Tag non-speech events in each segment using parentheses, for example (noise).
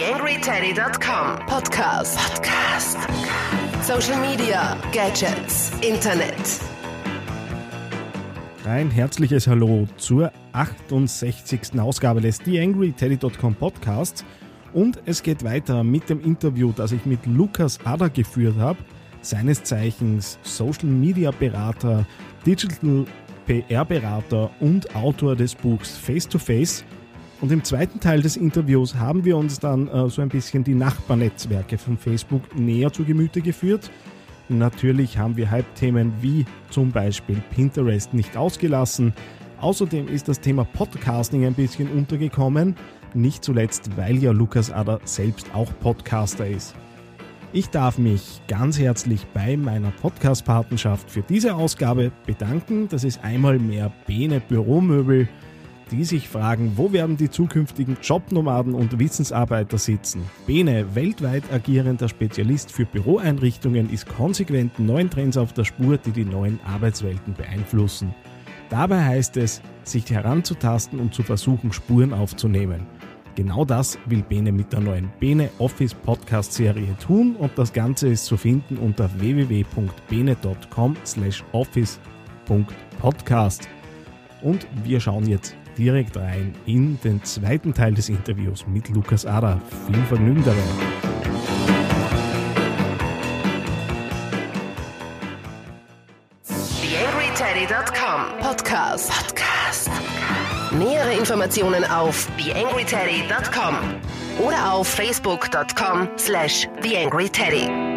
TheAngryTeddy.com Podcast. Podcast. Social Media, Gadgets, Internet. Ein herzliches Hallo zur 68. Ausgabe des TheAngryTeddy.com Podcasts. Und es geht weiter mit dem Interview, das ich mit Lukas Ader geführt habe, seines Zeichens Social Media Berater, Digital PR-Berater und Autor des Buchs Face to Face. Und im zweiten Teil des Interviews haben wir uns dann äh, so ein bisschen die Nachbarnetzwerke von Facebook näher zu Gemüte geführt. Natürlich haben wir Hype-Themen wie zum Beispiel Pinterest nicht ausgelassen. Außerdem ist das Thema Podcasting ein bisschen untergekommen. Nicht zuletzt, weil ja Lukas Ader selbst auch Podcaster ist. Ich darf mich ganz herzlich bei meiner Podcast-Partnerschaft für diese Ausgabe bedanken. Das ist einmal mehr Bene Büromöbel, die sich fragen, wo werden die zukünftigen Jobnomaden und Wissensarbeiter sitzen. Bene, weltweit agierender Spezialist für Büroeinrichtungen, ist konsequent neuen Trends auf der Spur, die die neuen Arbeitswelten beeinflussen. Dabei heißt es, sich heranzutasten und zu versuchen, Spuren aufzunehmen. Genau das will Bene mit der neuen Bene Office Podcast Serie tun und das Ganze ist zu finden unter www.bene.com slash office.podcast. Und wir schauen jetzt direkt rein in den zweiten Teil des Interviews mit Lukas Ada. Viel Vergnügen dabei. TheAngryTeddy.com Podcast. Podcast. Nähere Informationen auf TheAngryTeddy.com oder auf Facebook.com slash TheAngryTeddy.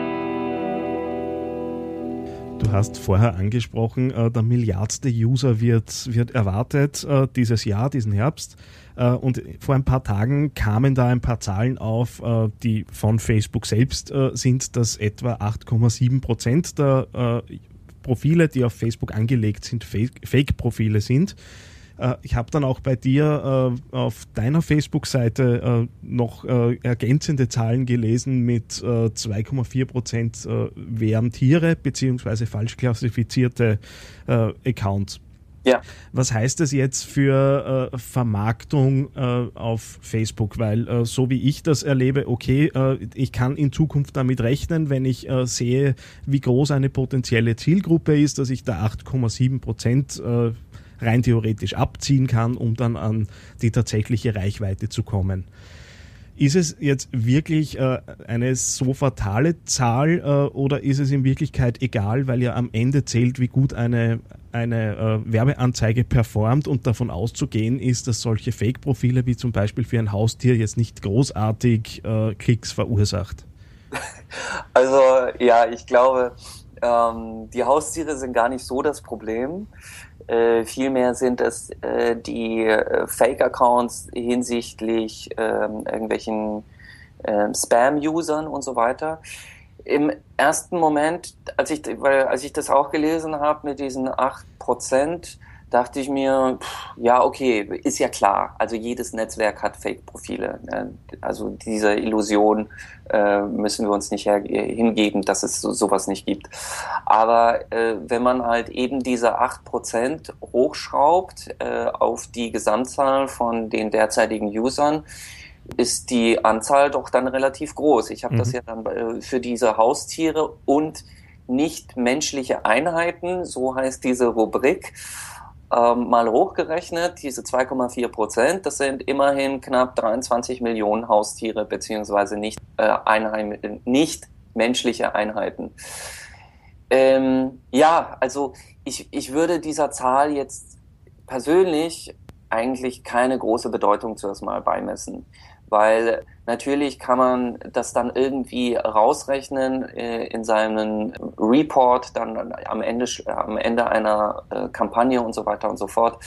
Hast vorher angesprochen, äh, der milliardste User wird, wird erwartet äh, dieses Jahr, diesen Herbst. Äh, und vor ein paar Tagen kamen da ein paar Zahlen auf, die von Facebook selbst sind, dass etwa 8,7 Prozent der Profile, die auf Facebook angelegt sind, Fake-Profile sind. Äh, ich habe dann auch bei dir äh, auf deiner Facebook-Seite äh, noch ergänzende Zahlen gelesen mit 2,4 Prozent wären Tiere beziehungsweise falsch klassifizierte Accounts. Ja. Was heißt das jetzt für äh, Vermarktung äh, auf Facebook? Weil äh, so wie ich das erlebe, okay, ich kann in Zukunft damit rechnen, wenn ich sehe, wie groß eine potenzielle Zielgruppe ist, dass ich da 8,7 Prozent rein theoretisch abziehen kann, um dann an die tatsächliche Reichweite zu kommen. Ist es jetzt wirklich äh, eine so fatale Zahl äh, oder ist es in Wirklichkeit egal, weil ja am Ende zählt, wie gut eine, eine äh, Werbeanzeige performt und davon auszugehen ist, dass solche Fake-Profile wie zum Beispiel für ein Haustier jetzt nicht großartig Klicks verursacht? (laughs) Also ja, ich glaube, ähm, die Haustiere sind gar nicht so das Problem. Äh, vielmehr sind es äh, die äh, Fake-Accounts hinsichtlich ähm, irgendwelchen ähm, Spam-Usern und so weiter. Im ersten Moment, als ich, weil, als ich das auch gelesen habe mit diesen 8%, dachte ich mir, pff, ja, okay, ist ja klar. Also jedes Netzwerk hat Fake-Profile. Ne? Also diese Illusion äh, müssen wir uns nicht hingeben, dass es so, sowas nicht gibt. Aber äh, wenn man halt eben diese 8% hochschraubt äh, auf die Gesamtzahl von den derzeitigen Usern, ist die Anzahl doch dann relativ groß. Ich habe mhm. das ja dann äh, für diese Haustiere und nicht menschliche Einheiten, so heißt diese Rubrik, ähm, mal hochgerechnet, diese 2,4 Prozent, das sind immerhin knapp 23 Millionen Haustiere beziehungsweise nicht, äh, Einheim nicht menschliche Einheiten. Ähm, ja, also ich, ich würde dieser Zahl jetzt persönlich eigentlich keine große Bedeutung zuerst mal beimessen weil natürlich kann man das dann irgendwie rausrechnen äh, in seinem Report dann am Ende, am Ende einer äh, Kampagne und so weiter und so fort.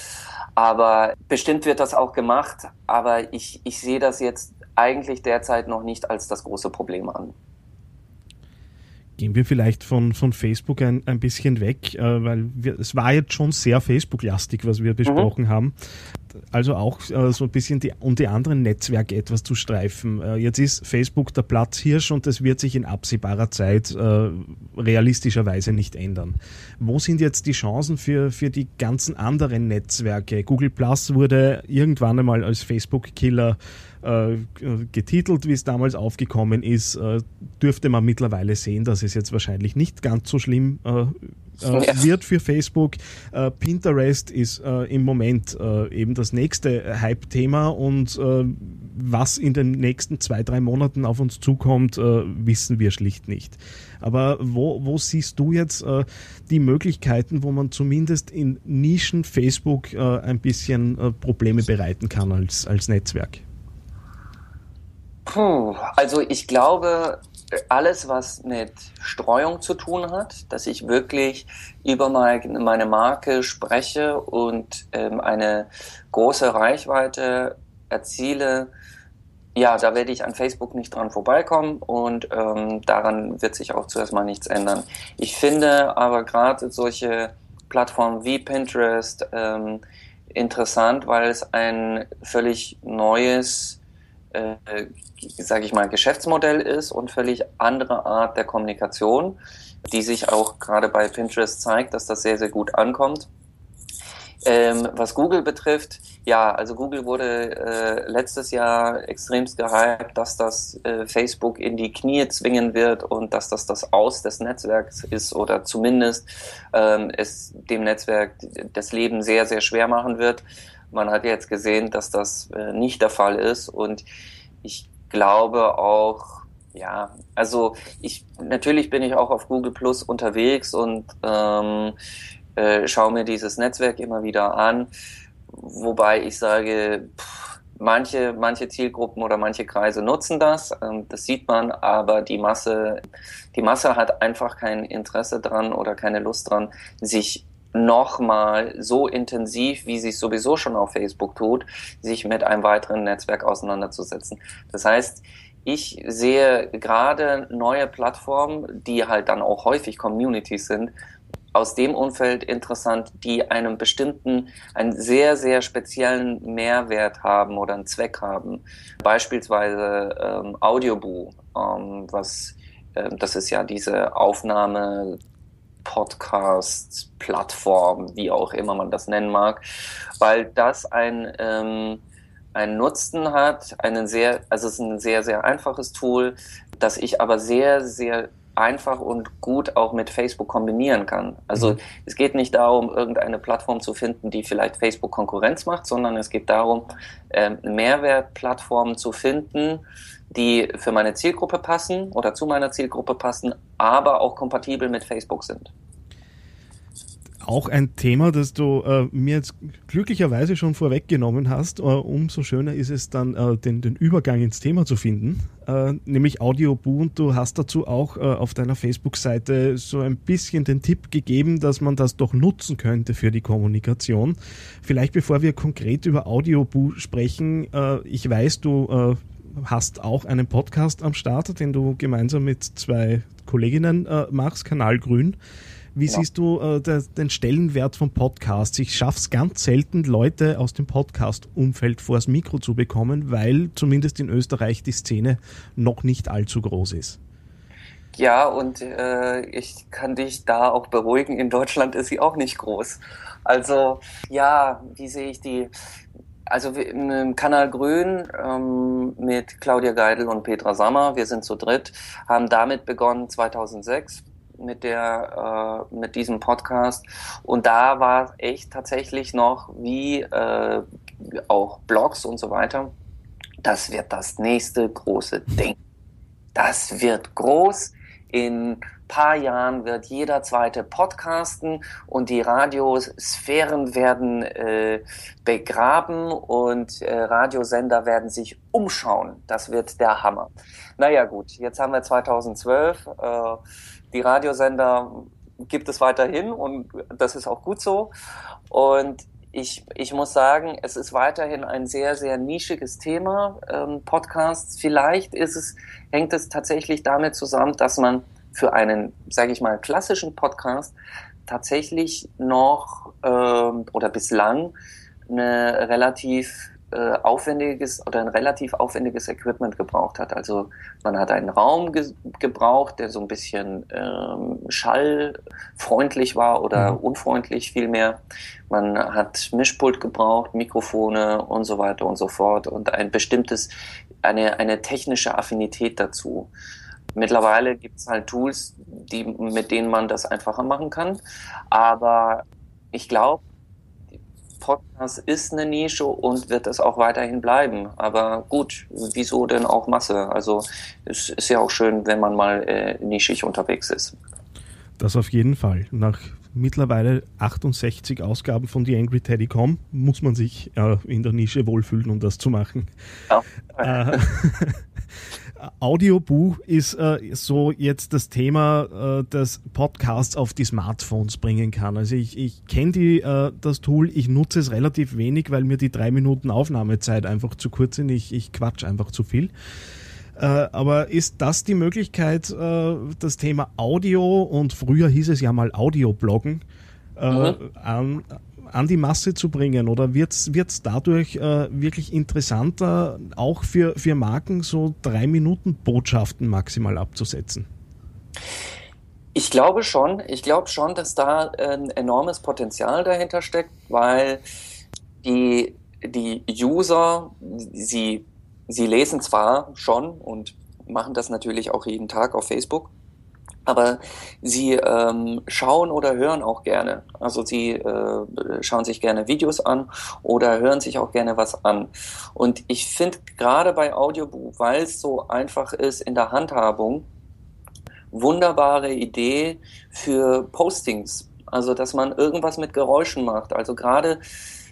Aber bestimmt wird das auch gemacht, aber ich, ich sehe das jetzt eigentlich derzeit noch nicht als das große Problem an. Gehen wir vielleicht von, von Facebook ein, ein bisschen weg, äh, weil wir, es war jetzt schon sehr Facebook-lastig, was wir besprochen mhm. haben. Also auch äh, so ein bisschen die, um die anderen Netzwerke etwas zu streifen. Äh, jetzt ist Facebook der Platzhirsch und das wird sich in absehbarer Zeit äh, realistischerweise nicht ändern. Wo sind jetzt die Chancen für, für die ganzen anderen Netzwerke? Google Plus wurde irgendwann einmal als Facebook-Killer äh, getitelt, wie es damals aufgekommen ist, äh, dürfte man mittlerweile sehen, dass es jetzt wahrscheinlich nicht ganz so schlimm äh, wird für Facebook. Äh, Pinterest ist äh, im Moment äh, eben das nächste Hype-Thema und äh, was in den nächsten zwei, drei Monaten auf uns zukommt, äh, wissen wir schlicht nicht. Aber wo, wo siehst du jetzt die Möglichkeiten, wo man zumindest in Nischen Facebook ein bisschen Probleme bereiten kann als, als Netzwerk? Puh, also ich glaube, alles, was mit Streuung zu tun hat, dass ich wirklich über meine Marke spreche und ähm, eine große Reichweite erziele, ja, da werde ich an Facebook nicht dran vorbeikommen und ähm, daran wird sich auch zuerst mal nichts ändern. Ich finde aber gerade solche Plattformen wie Pinterest ähm, interessant, weil es ein völlig neues äh, sage ich mal, Geschäftsmodell ist und völlig andere Art der Kommunikation, die sich auch gerade bei Pinterest zeigt, dass das sehr, sehr gut ankommt. Ähm, was Google betrifft, ja, also Google wurde äh, letztes Jahr extremst gehypt, dass das äh, Facebook in die Knie zwingen wird und dass das das Aus des Netzwerks ist oder zumindest ähm, es dem Netzwerk das Leben sehr, sehr schwer machen wird. Man hat jetzt gesehen, dass das äh, nicht der Fall ist und ich glaube auch, ja, also ich natürlich bin ich auch auf Google Plus unterwegs und ähm, äh, schaue mir dieses Netzwerk immer wieder an, wobei ich sage, pff, manche manche Zielgruppen oder manche Kreise nutzen das, ähm, das sieht man, aber die Masse die Masse hat einfach kein Interesse dran oder keine Lust dran, sich nochmal so intensiv, wie sie es sowieso schon auf Facebook tut, sich mit einem weiteren Netzwerk auseinanderzusetzen. Das heißt, ich sehe gerade neue Plattformen, die halt dann auch häufig Communities sind, aus dem Umfeld interessant, die einem bestimmten, einen sehr, sehr speziellen Mehrwert haben oder einen Zweck haben. Beispielsweise ähm, Audioboo, ähm, was äh, das ist ja diese Aufnahme Podcast-Plattform, wie auch immer man das nennen mag, weil das ein, ähm, einen Nutzen hat, einen sehr, also es ist ein sehr, sehr einfaches Tool, das ich aber sehr, sehr einfach und gut auch mit Facebook kombinieren kann. Also mhm. es geht nicht darum, irgendeine Plattform zu finden, die vielleicht Facebook Konkurrenz macht, sondern es geht darum, ähm, Mehrwertplattformen zu finden, die für meine Zielgruppe passen oder zu meiner Zielgruppe passen, aber auch kompatibel mit Facebook sind. Auch ein Thema, das du äh, mir jetzt glücklicherweise schon vorweggenommen hast. Äh, umso schöner ist es dann, äh, den, den Übergang ins Thema zu finden, äh, nämlich Audioboo. Und du hast dazu auch äh, auf deiner Facebook-Seite so ein bisschen den Tipp gegeben, dass man das doch nutzen könnte für die Kommunikation. Vielleicht bevor wir konkret über Audioboo sprechen, äh, ich weiß, du hast auch einen Podcast am Start, den du gemeinsam mit zwei Kolleginnen äh, machst, Kanal Grün. Wie ja. siehst du äh, der, den Stellenwert von Podcasts? Ich schaffe es ganz selten, Leute aus dem Podcast-Umfeld vors Mikro zu bekommen, weil zumindest in Österreich die Szene noch nicht allzu groß ist. Ja, und äh, ich kann dich da auch beruhigen, in Deutschland ist sie auch nicht groß. Also ja, wie sehe ich die? Also im Kanal Grün ähm, mit Claudia Geidel und Petra Sammer, wir sind zu dritt, haben damit begonnen 2006 mit der äh, mit diesem Podcast und da war echt tatsächlich noch wie äh, auch Blogs und so weiter. Das wird das nächste große Ding. Das wird groß in paar Jahren wird jeder zweite podcasten und die Radiosphären werden äh, begraben und äh, Radiosender werden sich umschauen. Das wird der Hammer. Naja gut, jetzt haben wir 2012. Äh, die Radiosender gibt es weiterhin und das ist auch gut so. Und ich, ich muss sagen, es ist weiterhin ein sehr, sehr nischiges Thema, ähm, Podcasts. Vielleicht ist es, hängt es tatsächlich damit zusammen, dass man für einen, sage ich mal, klassischen Podcast tatsächlich noch ähm, oder bislang eine relativ äh, aufwendiges oder ein relativ aufwendiges Equipment gebraucht hat. Also man hat einen Raum ge gebraucht, der so ein bisschen ähm, schallfreundlich war oder mhm. unfreundlich vielmehr. Man hat Mischpult gebraucht, Mikrofone und so weiter und so fort und ein bestimmtes, eine, eine technische Affinität dazu. Mittlerweile gibt es halt Tools, die, mit denen man das einfacher machen kann. Aber ich glaube, Podcast ist eine Nische und wird es auch weiterhin bleiben. Aber gut, wieso denn auch Masse? Also es ist ja auch schön, wenn man mal äh, nischig unterwegs ist. Das auf jeden Fall. Nach mittlerweile 68 Ausgaben von The Angry Teddy.com muss man sich äh, in der Nische wohlfühlen, um das zu machen. Ja. Äh, (laughs) Audiobuch ist äh, so jetzt das Thema, äh, das Podcasts auf die Smartphones bringen kann. Also ich, ich kenne äh, das Tool, ich nutze es relativ wenig, weil mir die drei Minuten Aufnahmezeit einfach zu kurz sind. Ich, ich quatsch einfach zu viel. Äh, aber ist das die Möglichkeit, äh, das Thema Audio und früher hieß es ja mal Audiobloggen, äh, mhm. an, an die Masse zu bringen? Oder wird es dadurch äh, wirklich interessanter, auch für, für Marken so drei Minuten Botschaften maximal abzusetzen? Ich glaube schon. Ich glaube schon, dass da ein enormes Potenzial dahinter steckt, weil die, die User, sie, sie lesen zwar schon und machen das natürlich auch jeden Tag auf Facebook, aber sie ähm, schauen oder hören auch gerne. Also sie äh, schauen sich gerne Videos an oder hören sich auch gerne was an. Und ich finde gerade bei Audiobuch, weil es so einfach ist in der Handhabung, wunderbare Idee für Postings. Also dass man irgendwas mit Geräuschen macht. Also gerade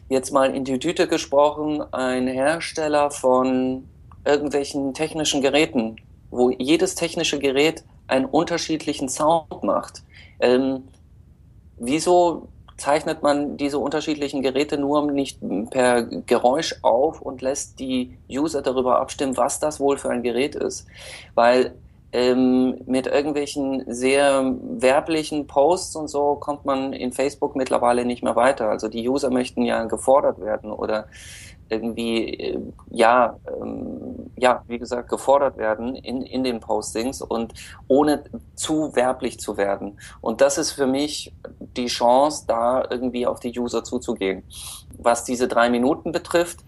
jetzt mal in die Tüte gesprochen, ein Hersteller von irgendwelchen technischen Geräten, wo jedes technische Gerät einen unterschiedlichen Sound macht. Ähm, wieso zeichnet man diese unterschiedlichen Geräte nur nicht per Geräusch auf und lässt die User darüber abstimmen, was das wohl für ein Gerät ist? Weil ähm, mit irgendwelchen sehr werblichen Posts und so kommt man in Facebook mittlerweile nicht mehr weiter. Also die User möchten ja gefordert werden oder irgendwie, äh, ja, ähm, ja, wie gesagt, gefordert werden in, in den Postings und ohne zu werblich zu werden. Und das ist für mich die Chance, da irgendwie auf die User zuzugehen. Was diese drei Minuten betrifft,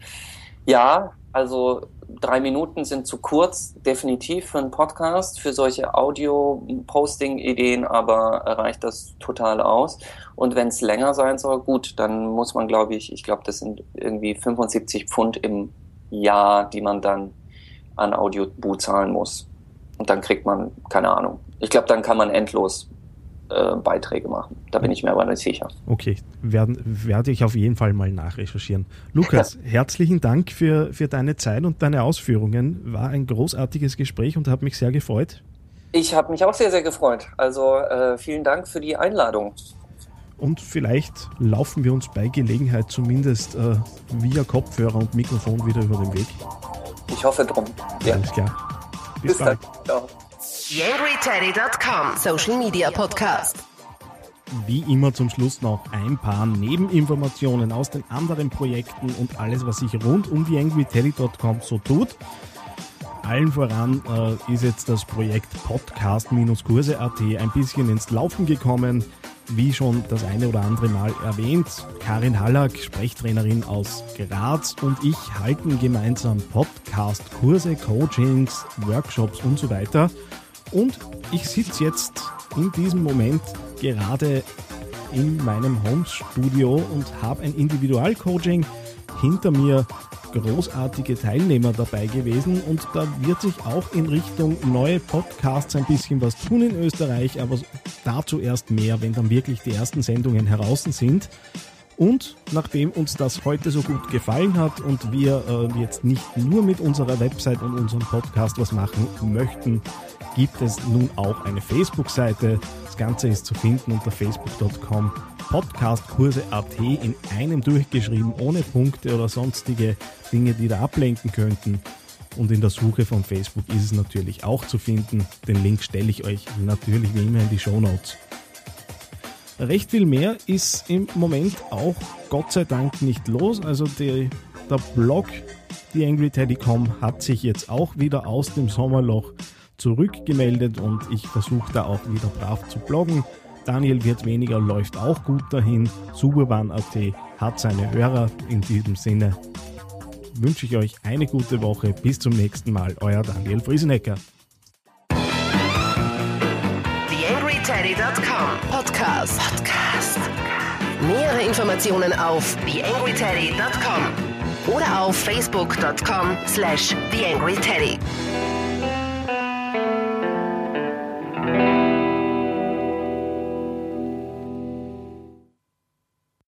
ja, also drei Minuten sind zu kurz, definitiv für einen Podcast, für solche Audio-Posting-Ideen, aber reicht das total aus. Und wenn es länger sein soll, gut, dann muss man, glaube ich, ich glaube, das sind irgendwie 75 Pfund im Jahr, die man dann an Audiobu zahlen muss. Und dann kriegt man, keine Ahnung. Ich glaube, dann kann man endlos äh, Beiträge machen. Da bin ich mir aber nicht sicher. Okay, werden, werde ich auf jeden Fall mal nachrecherchieren. Lukas, herzlichen Dank für, für deine Zeit und deine Ausführungen. War ein großartiges Gespräch und hat mich sehr gefreut. Ich habe mich auch sehr, sehr gefreut. Also äh, vielen Dank für die Einladung. Und vielleicht laufen wir uns bei Gelegenheit zumindest äh, via Kopfhörer und Mikrofon wieder über den Weg. Ich hoffe drum. Ja. Alles klar. Bis, Bis bald. Dann. Ciao. YangryTeddy.com Social Media Podcast. Wie immer zum Schluss noch ein paar Nebeninformationen aus den anderen Projekten und alles, was sich rund um TheAngryTeddy.com so tut. Allen voran äh, ist jetzt das Projekt Podcast-Kurse.at ein bisschen ins Laufen gekommen. Wie schon das eine oder andere Mal erwähnt, Karin Hallack, Sprechtrainerin aus Graz und ich halten gemeinsam Podcast-Kurse, Coachings, Workshops und so weiter. Und ich sitze jetzt in diesem Moment gerade in meinem Home-Studio und habe ein Individualcoaching hinter mir großartige Teilnehmer dabei gewesen und da wird sich auch in Richtung neue Podcasts ein bisschen was tun in Österreich, aber dazu erst mehr, wenn dann wirklich die ersten Sendungen heraus sind. Und nachdem uns das heute so gut gefallen hat und wir äh, jetzt nicht nur mit unserer Website und unserem Podcast was machen möchten, gibt es nun auch eine Facebook-Seite. Das Ganze ist zu finden unter facebook.com podcastkurse.at in einem durchgeschrieben, ohne Punkte oder sonstige Dinge, die da ablenken könnten. Und in der Suche von Facebook ist es natürlich auch zu finden. Den Link stelle ich euch natürlich wie immer in die Show Notes. Recht viel mehr ist im Moment auch Gott sei Dank nicht los. Also die, der Blog TheAngryTeddy.com hat sich jetzt auch wieder aus dem Sommerloch zurückgemeldet und ich versuche da auch wieder brav zu bloggen. Daniel wird weniger, läuft auch gut dahin. Suburban.at hat seine Hörer. In diesem Sinne wünsche ich euch eine gute Woche. Bis zum nächsten Mal. Euer Daniel Friesenecker. TheAngryTeddy.com Podcast. Podcast. Nähere Informationen auf TheAngryTeddy.com oder auf Facebook.com slash TheAngryTeddy.